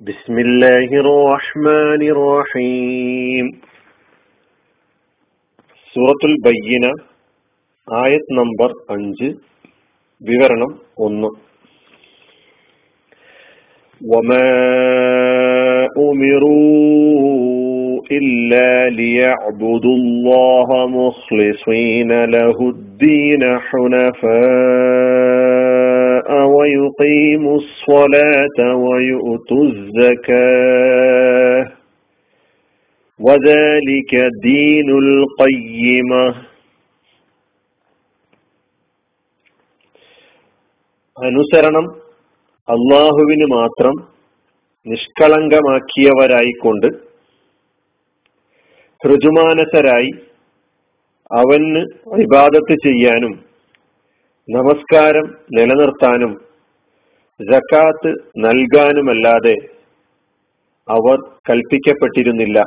بسم الله الرحمن الرحيم സൂറത്തുൽ ബയ്യന ആയത് നമ്പർ അഞ്ച് വിവരണം ഒന്ന് وما أمروا إلا ليعبدوا الله مخلصين له الدين حنفاء ويقيموا الصلاة ويؤتوا الزكاة وذلك دين القيمة അനുസരണം അള്ളാഹുവിന് മാത്രം നിഷ്കളങ്കമാക്കിയവരായിക്കൊണ്ട് ഋജുമാനസരായി അവന് ഇബാദത്ത് ചെയ്യാനും നമസ്കാരം നിലനിർത്താനും ജക്കാത്ത് നൽകാനുമല്ലാതെ അവർ കൽപ്പിക്കപ്പെട്ടിരുന്നില്ല.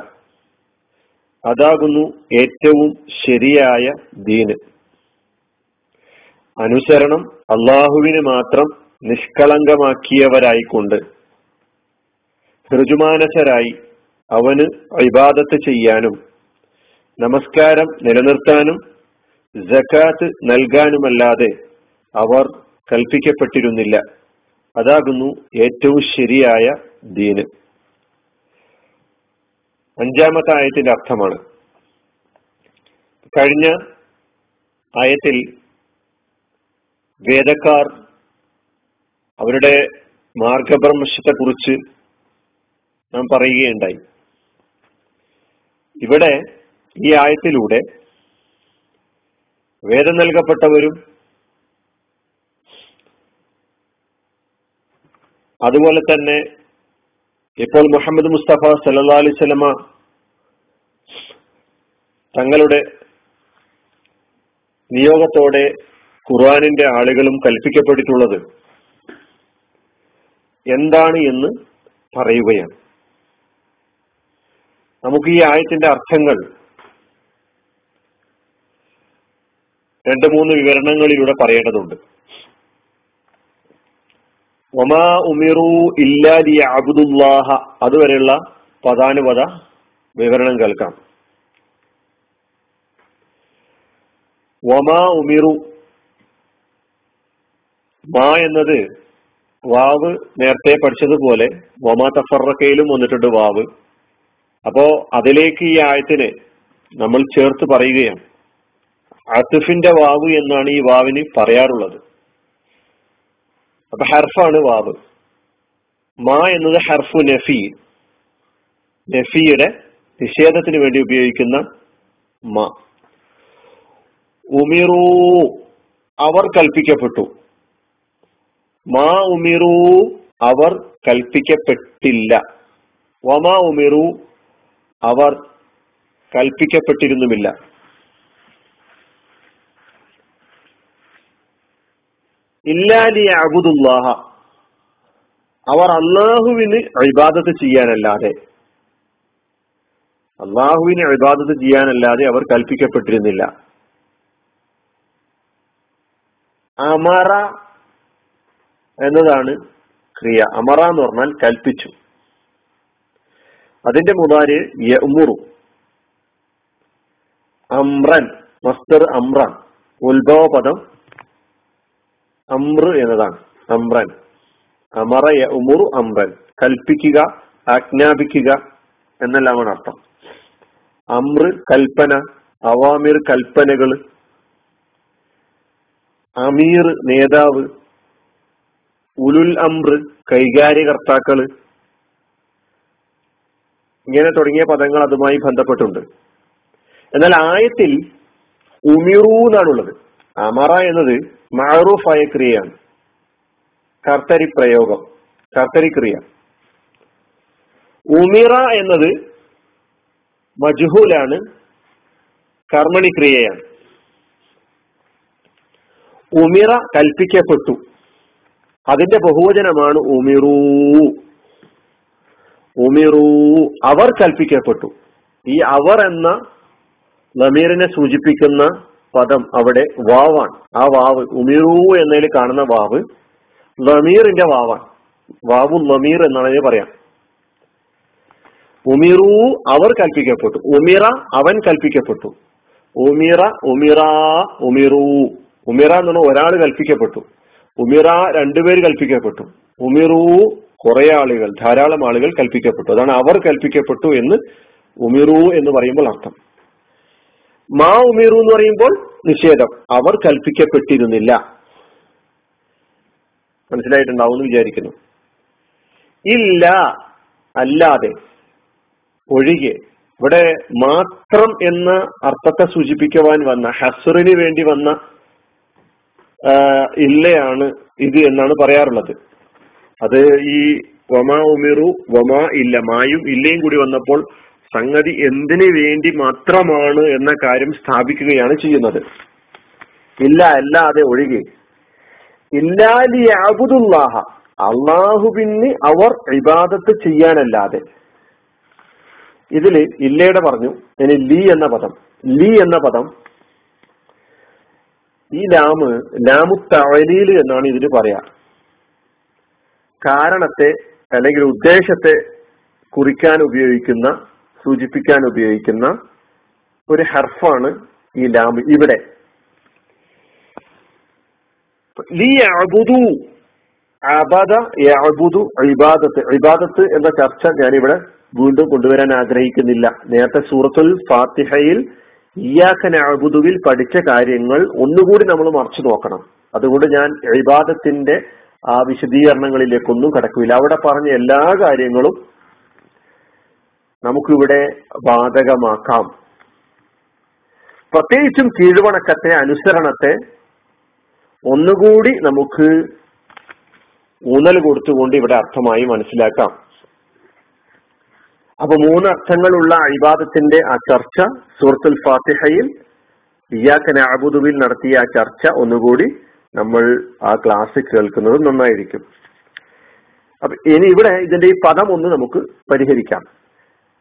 അതാകുന്നു ഏറ്റവും ശരിയായ ദീന്. അനുസരണം അള്ളാഹുവിന് മാത്രം നിഷ്കളങ്കമാക്കിയവരായിക്കൊണ്ട് ഋജുമാനസരായി അവന് ഇബാദത്ത് ചെയ്യാനും നമസ്കാരം നിലനിർത്താനും ജക്കാത്ത് നൽകാനുമല്ലാതെ അവർ കൽപ്പിക്കപ്പെട്ടിരുന്നില്ല. അതാകുന്നു ഏറ്റവും ശരിയായ ദീന്. അഞ്ചാമത്തെ ആയത്തിന്റെ അർത്ഥമാണ്. കഴിഞ്ഞ ആയത്തിൽ വേദക്കാർ അവരുടെ മാർഗബ്രഹ്മശത്തെ കുറിച്ച് നാം പറയുകയുണ്ടായി. ഇവിടെ ഈ ആയത്തിലൂടെ വേദം നൽകപ്പെട്ടവരും അതുപോലെ തന്നെ ഇപ്പോൾ മുഹമ്മദ് മുസ്തഫ സല്ലാ അലിസ്ലമ തങ്ങളുടെ നിയോഗത്തോടെ ഖുർആാനിന്റെ ആളുകളും കൽപ്പിക്കപ്പെട്ടിട്ടുള്ളത് എന്താണ് എന്ന് പറയുകയാണ്. നമുക്ക് ഈ ആയത്തിന്റെ അർത്ഥങ്ങൾ രണ്ട് മൂന്ന് വിവരണങ്ങളിലൂടെ പറയേണ്ടതുണ്ട്. ഒമാ ഉമിറു ഇല്ലാലി അബുദുല്ലാഹ അതുവരെയുള്ള പദാനുപത വിവരണം കേൾക്കാം. ഒമാ ഉമിറു. മാ എന്നത് വാവ് നേരത്തെ പഠിച്ചതുപോലെ വമാ തഫറക്കയിലും വന്നിട്ടുണ്ട് വാവ്. അപ്പോ അതിലേക്ക് ഈ ആയത്തിന് നമ്മൾ ചേർത്ത് പറയുകയാണ്. അസിഫിന്റെ വാവ് എന്നാണ് ഈ വാവിന് പറയാറുള്ളത്. അപ്പൊ ഹർഫാണ് വാവ്. മാ എന്നത് ഹർഫു നഫി. നഫിയുടെ നിഷേധത്തിന് വേണ്ടി ഉപയോഗിക്കുന്ന മാ. ഉമിറു. അവർ കൽപ്പിക്കപ്പെട്ടു. മാ ഉമിറു അവർ കൽപ്പിക്കപ്പെട്ടില്ല. വമാ ഉമിറു അവർ കൽപ്പിക്കപ്പെട്ടിരുന്നുമില്ല. ഇല്ലാലി അബുദുല്ലാഹ അവർ അള്ളാഹുവിന് അഴിബാദത്ത് ചെയ്യാനല്ലാതെ. അള്ളാഹുവിന് അഴിബാദത്ത് ചെയ്യാനല്ലാതെ അവർ കൽപ്പിക്കപ്പെട്ടിരുന്നില്ല. അമറ എന്നതാണ് ക്രിയ. അമറ എന്ന് പറഞ്ഞാൽ കൽപ്പിച്ചു. അതിന്റെ മുതാര് യമുറു അമ്രൻ മസ്തർ അമ്രൻ ഉത്ഭവ പദം അമ്ര എന്നതാണ്. അമ്രൻ. അമറ ഉമുറു അമ്രൻ. കൽപ്പിക്കുക ആജ്ഞാപിക്കുക എന്നെല്ലാമാണ് അർത്ഥം. അമ്ര കൽപ്പന അവാമിർ കൽപ്പനകൾ അമീർ നേതാവ് ഉലുൽ അമ്ര കൈകാര്യകർത്താക്കൾ ഇങ്ങനെ തുടങ്ങിയ പദങ്ങൾ അതുമായി ബന്ധപ്പെട്ടുണ്ട്. എന്നാൽ ആയത്തിൽ ഉമിറു എന്നാണുള്ളത് അമറ എന്നത് മാറൂഫായ ക്രിയയാണ്. കർത്തരി പ്രയോഗം കർത്തരി ക്രിയ. ഉമിറ എന്നത് മജ്ഹൂലാണ് കർമ്മണി ക്രിയയാണ്. ഉമിറ കൽപ്പിക്കപ്പെട്ടു. അതിന്റെ ബഹുവചനമാണ് ഉമിറൂ. ഉമിറൂ അവർ കൽപ്പിക്കപ്പെട്ടു. ഈ അവർ എന്ന നമീറിനെ സൂചിപ്പിക്കുന്ന പദം അവിടെ വാവാണ്. ആ വാവ് ഉമീറു എന്നതിൽ കാണുന്ന വാവ് ലമീറിന്റെ വാവാണ്. വാവു ലമീർ എന്നാണ് പറയാം. ഉമിറു അവർ കൽപ്പിക്കപ്പെട്ടു. ഉമീറ അവൻ കൽപ്പിക്കപ്പെട്ടു. ഉമീറ ഉമിറ ഉമിറു. ഉമീറ എന്ന് പറഞ്ഞാൽ ഒരാൾ കൽപ്പിക്കപ്പെട്ടു. ഉമീറ രണ്ടുപേര് കൽപ്പിക്കപ്പെട്ടു. ഉമിറു കുറെ ആളുകൾ ധാരാളം ആളുകൾ കൽപ്പിക്കപ്പെട്ടു. അതാണ് അവർ കൽപ്പിക്കപ്പെട്ടു എന്ന് ഉമിറു എന്ന് പറയുമ്പോൾ അർത്ഥം. മാ ഉമിറു എന്ന് പറയുമ്പോൾ നിഷേധം. അവർ കൽപ്പിക്കപ്പെട്ടിരുന്നില്ല. മനസ്സിലായിട്ടുണ്ടാവും എന്ന് വിചാരിക്കുന്നു. ഇല്ല അല്ലാതെ ഒഴികെ ഇവിടെ മാത്രം എന്ന അർത്ഥത്തെ സൂചിപ്പിക്കുവാൻ വന്ന ഹസറിന് വേണ്ടി വന്ന ഇല്ലയാണ് ഇത് എന്നാണ് പറയാറുള്ളത്. അത് ഈ വമാ ഉമിറു വമാ ഇല്ല മായും ഇല്ലയും കൂടി വന്നപ്പോൾ സംഗതി എന്തിനു വേണ്ടി മാത്രമാണ് എന്ന കാര്യം സ്ഥാപിക്കുകയാണ് ചെയ്യുന്നത്. ഇല്ല അല്ലാതെ ഒഴികെ. ഇല്ലാലി അബുദുല്ലാഹ അള്ളാഹുബിന് അവർ ഇബാദത്ത് ചെയ്യാനല്ലാതെ. ഇതിൽ ഇല്ലയുടെ പറഞ്ഞു ഇനി ലീ എന്ന പദം. ലീ എന്ന പദം. ഈ ലാമ് ലാമു തവലീൽ എന്നാണ് ഇതിന് പറയാ. കാരണത്തെ അല്ലെങ്കിൽ ഉദ്ദേശത്തെ കുറിക്കാൻ ഉപയോഗിക്കുന്ന സൂചിപ്പിക്കാൻ ഉപയോഗിക്കുന്ന ഒരു ഹർഫാണ് ഈ ഇവിടെ. ലി ഇബാദത്ത്. ഇബാദത്ത് എന്ന ചർച്ച ഞാനിവിടെ വീണ്ടും കൊണ്ടുവരാൻ ആഗ്രഹിക്കുന്നില്ല. നേരത്തെ സൂറത്തുൽ ഫാത്തിഹയിൽ ഇയാക്കൻ അബുദുവിൽ പഠിച്ച കാര്യങ്ങൾ ഒന്നുകൂടി നമ്മൾ മറച്ചു നോക്കണം. അതുകൊണ്ട് ഞാൻ ഇബാദത്തിന്റെ ആ വിശദീകരണങ്ങളിലേക്കൊന്നും കടക്കില്ല. അവിടെ പറഞ്ഞ എല്ലാ കാര്യങ്ങളും നമുക്കിവിടെ ബാധകമാക്കാം പ്രത്യേകിച്ചും കീഴ്വണക്കത്തെ അനുസരണത്തെ ഒന്നുകൂടി നമുക്ക് ഊന്നൽ കൊടുത്തുകൊണ്ട് ഇവിടെ അർത്ഥമായി മനസ്സിലാക്കാം. അപ്പൊ മൂന്ന് അർത്ഥങ്ങളുള്ള അഴിബാദത്തിന്റെ ആ ചർച്ച സൂറത്തുൽ ഫാത്തിഹയിൽ ഇയാക്കനെ അബുദുവിൽ നടത്തിയ ആ ചർച്ച ഒന്നുകൂടി നമ്മൾ ആ ക്ലാസ് കേൾക്കുന്നത് നന്നായിരിക്കും. അപ്പൊ ഇനി ഇവിടെ ഇതിന്റെ ഈ പദം ഒന്ന് നമുക്ക് പരിഹരിക്കാം.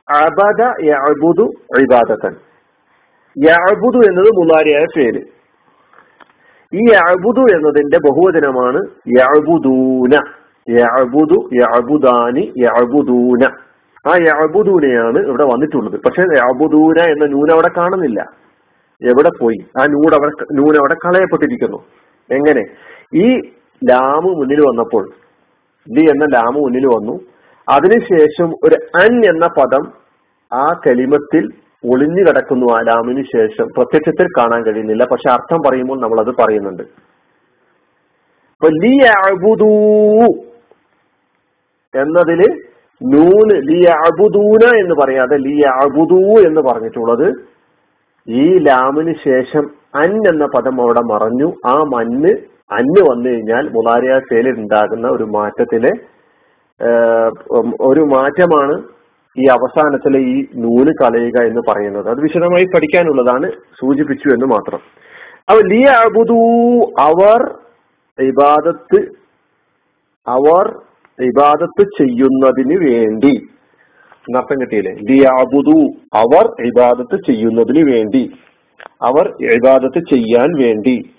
അബദ യഅബുദു ഇബാദത്തൻ യഅബുദു എന്നത് മുലാരിയായ പേര് ഈ അബുദു എന്നതിന്റെ ബഹുവചനമാണ് യഅബുദൂന. യഅബുദു യഅബുദാനി യഅബുദൂന. ആ യഅബുദൂനയാണ് ഇവിടെ വന്നിട്ടുള്ളത്. പക്ഷെ യഅബുദൂന എന്ന നൂന അവിടെ കാണുന്നില്ല. എവിടെ പോയി? ആ നൂട് അവിടെ നൂന അവിടെ കളയപ്പെട്ടിരിക്കുന്നു. എങ്ങനെ? ഈ ലാമ് മുന്നിൽ വന്നപ്പോൾ ലി എന്ന ലാമ് മുന്നിൽ വന്നു. അതിനുശേഷം ഒരു അൻ എന്ന പദം ആ കലിമത്തിൽ ഒളിഞ്ഞു കിടക്കുന്നു ആ ശേഷം. പ്രത്യക്ഷത്തിൽ കാണാൻ കഴിയുന്നില്ല. പക്ഷെ അർത്ഥം പറയുമ്പോൾ നമ്മൾ അത് പറയുന്നുണ്ട് എന്നതിൽ നൂന് ലി അബുദൂന എന്ന് പറയാതെ ലി അബുദൂ എന്ന് പറഞ്ഞിട്ടുള്ളത് ഈ ലാമിന് ശേഷം അൻ എന്ന പദം അവിടെ മറഞ്ഞു. ആ മണ്ണ് അന്ന് വന്നു കഴിഞ്ഞാൽ മുലാരിയ സേലിൽ ഉണ്ടാകുന്ന ഒരു മാറ്റത്തിലെ ഒരു മാറ്റമാണ് ഈ അവസാനത്തിലെ ഈ നൂൽ കളയുക എന്ന് പറയുന്നത്. അത് വിശദമായി പഠിക്കാനുള്ളതാണ് സൂചിപ്പിച്ചു എന്ന് മാത്രം. അവ ലിയ അബുദു അവർ ഇബാദത്ത് അവർ ഇബാദത്ത് ചെയ്യുന്നതിന് വേണ്ടി. എന്നർത്ഥം കിട്ടിയില്ലേ? ലിയ അബുദു അവർ ഇബാദത്ത് ചെയ്യുന്നതിന് വേണ്ടി. അവർ ഇബാദത്ത് ചെയ്യാൻ വേണ്ടി.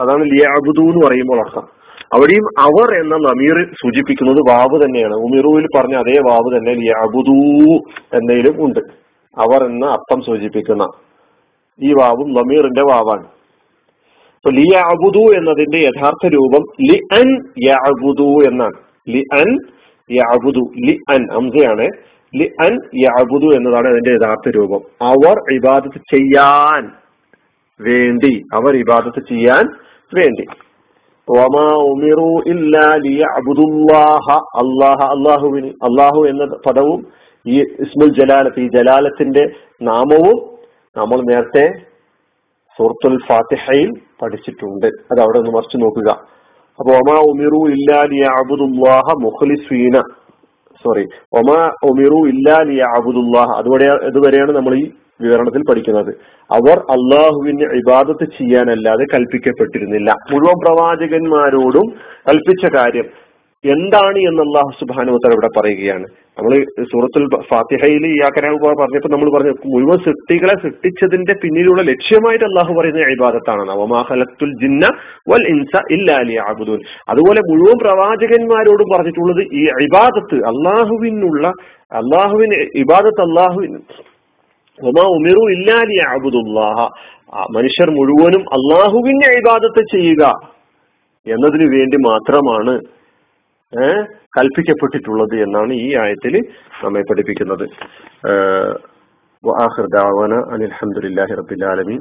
അതാണ് ലിയാബുദു എന്ന് പറയുമ്പോൾ അർത്ഥം. അവിടെയും അവർ എന്ന നമീർ സൂചിപ്പിക്കുന്നത് വാവ് തന്നെയാണ്. ഉമിറുവിൽ പറഞ്ഞ അതേ വാവ് തന്നെ അബുദൂ എന്നതിലും ഉണ്ട്. അവർ എന്ന അർത്ഥം സൂചിപ്പിക്കുന്ന ഈ വാവും നമീറിന്റെ വാവാണ്. അപ്പൊ ലി അബുദു എന്നതിന്റെ യഥാർത്ഥ രൂപം ലി അൻ യഅബുദു എന്നാണ്. ലി അൻ യഅബുദു ലി അൻ അംസയാണ്. ലി അൻ യഅബുദു എന്നതാണ് അതിന്റെ യഥാർത്ഥ രൂപം. അവർ ഇബാദത്ത് ചെയ്യാൻ വേണ്ടി അവർ ഇബാദത്ത് ചെയ്യാൻ വേണ്ടി. വമാ ഇല്ലാ അല്ലാഹു എന്ന പദവും ഈ ഇസ്മുൽ ജലാലത്ത് ഈ ജലാലത്തിന്റെ നാമവും നമ്മൾ നേരത്തെ സൂറത്തുൽ ഫാത്തിഹയിൽ പഠിച്ചിട്ടുണ്ട്. അത് അവിടെ ഒന്ന് മറിച്ച് നോക്കുക. അപ്പൊ ഒമാ ഉമിറു ഇല്ലാ ലിയഅബുദുല്ലാഹ മുഖ്ലിസീന. സോറി. ഒമാ ഉമിറു ഇല്ലാ ലിയഅബുദുല്ലാഹ. അതുവരെ ഇതുവരെയാണ് നമ്മൾ ഈ വിവരണത്തിൽ പഠിക്കുന്നത്. അവർ അള്ളാഹുവിന് ഇബാദത്ത് ചെയ്യാനല്ലാതെ കൽപ്പിക്കപ്പെട്ടിരുന്നില്ല. മുഴുവൻ പ്രവാചകന്മാരോടും കൽപ്പിച്ച കാര്യം എന്താണ് എന്ന് അള്ളാഹു സുബാനുത്തല ഇവിടെ പറയുകയാണ്. നമ്മൾ സൂറത്തുൽ ഫാത്തിഹയിൽ ഈ ആക്കരാവ് പറഞ്ഞപ്പോൾ നമ്മൾ പറഞ്ഞു മുഴുവൻ സൃഷ്ടികളെ സൃഷ്ടിച്ചതിന്റെ പിന്നിലുള്ള ലക്ഷ്യമായിട്ട് അള്ളാഹു പറയുന്ന ഇബാദത്താണ് നവമാഹലത്തുൽ ജിന്ന വൽ ഇൻസ ഇല്ലാലി ആബുദൂൻ അതുപോലെ മുഴുവൻ പ്രവാചകന്മാരോടും പറഞ്ഞിട്ടുള്ളത് ഈ ഇബാദത്ത് അള്ളാഹുവിനുള്ള അള്ളാഹുവിന് ഇബാദത്ത് അള്ളാഹുവിന് ഉമിറു ഇല്ലാലി അബുദുല്ലാഹ മനുഷ്യർ മുഴുവനും അള്ളാഹുവിന്റെ ഇബാദത്ത് ചെയ്യുക എന്നതിനു വേണ്ടി മാത്രമാണ് കൽപ്പിക്കപ്പെട്ടിട്ടുള്ളത് എന്നാണ് ഈ ആയത്തിൽ നമ്മെ പഠിപ്പിക്കുന്നത്. അനിൽ അലഹമുല്ലാഹി റബിൻ അലമീൻ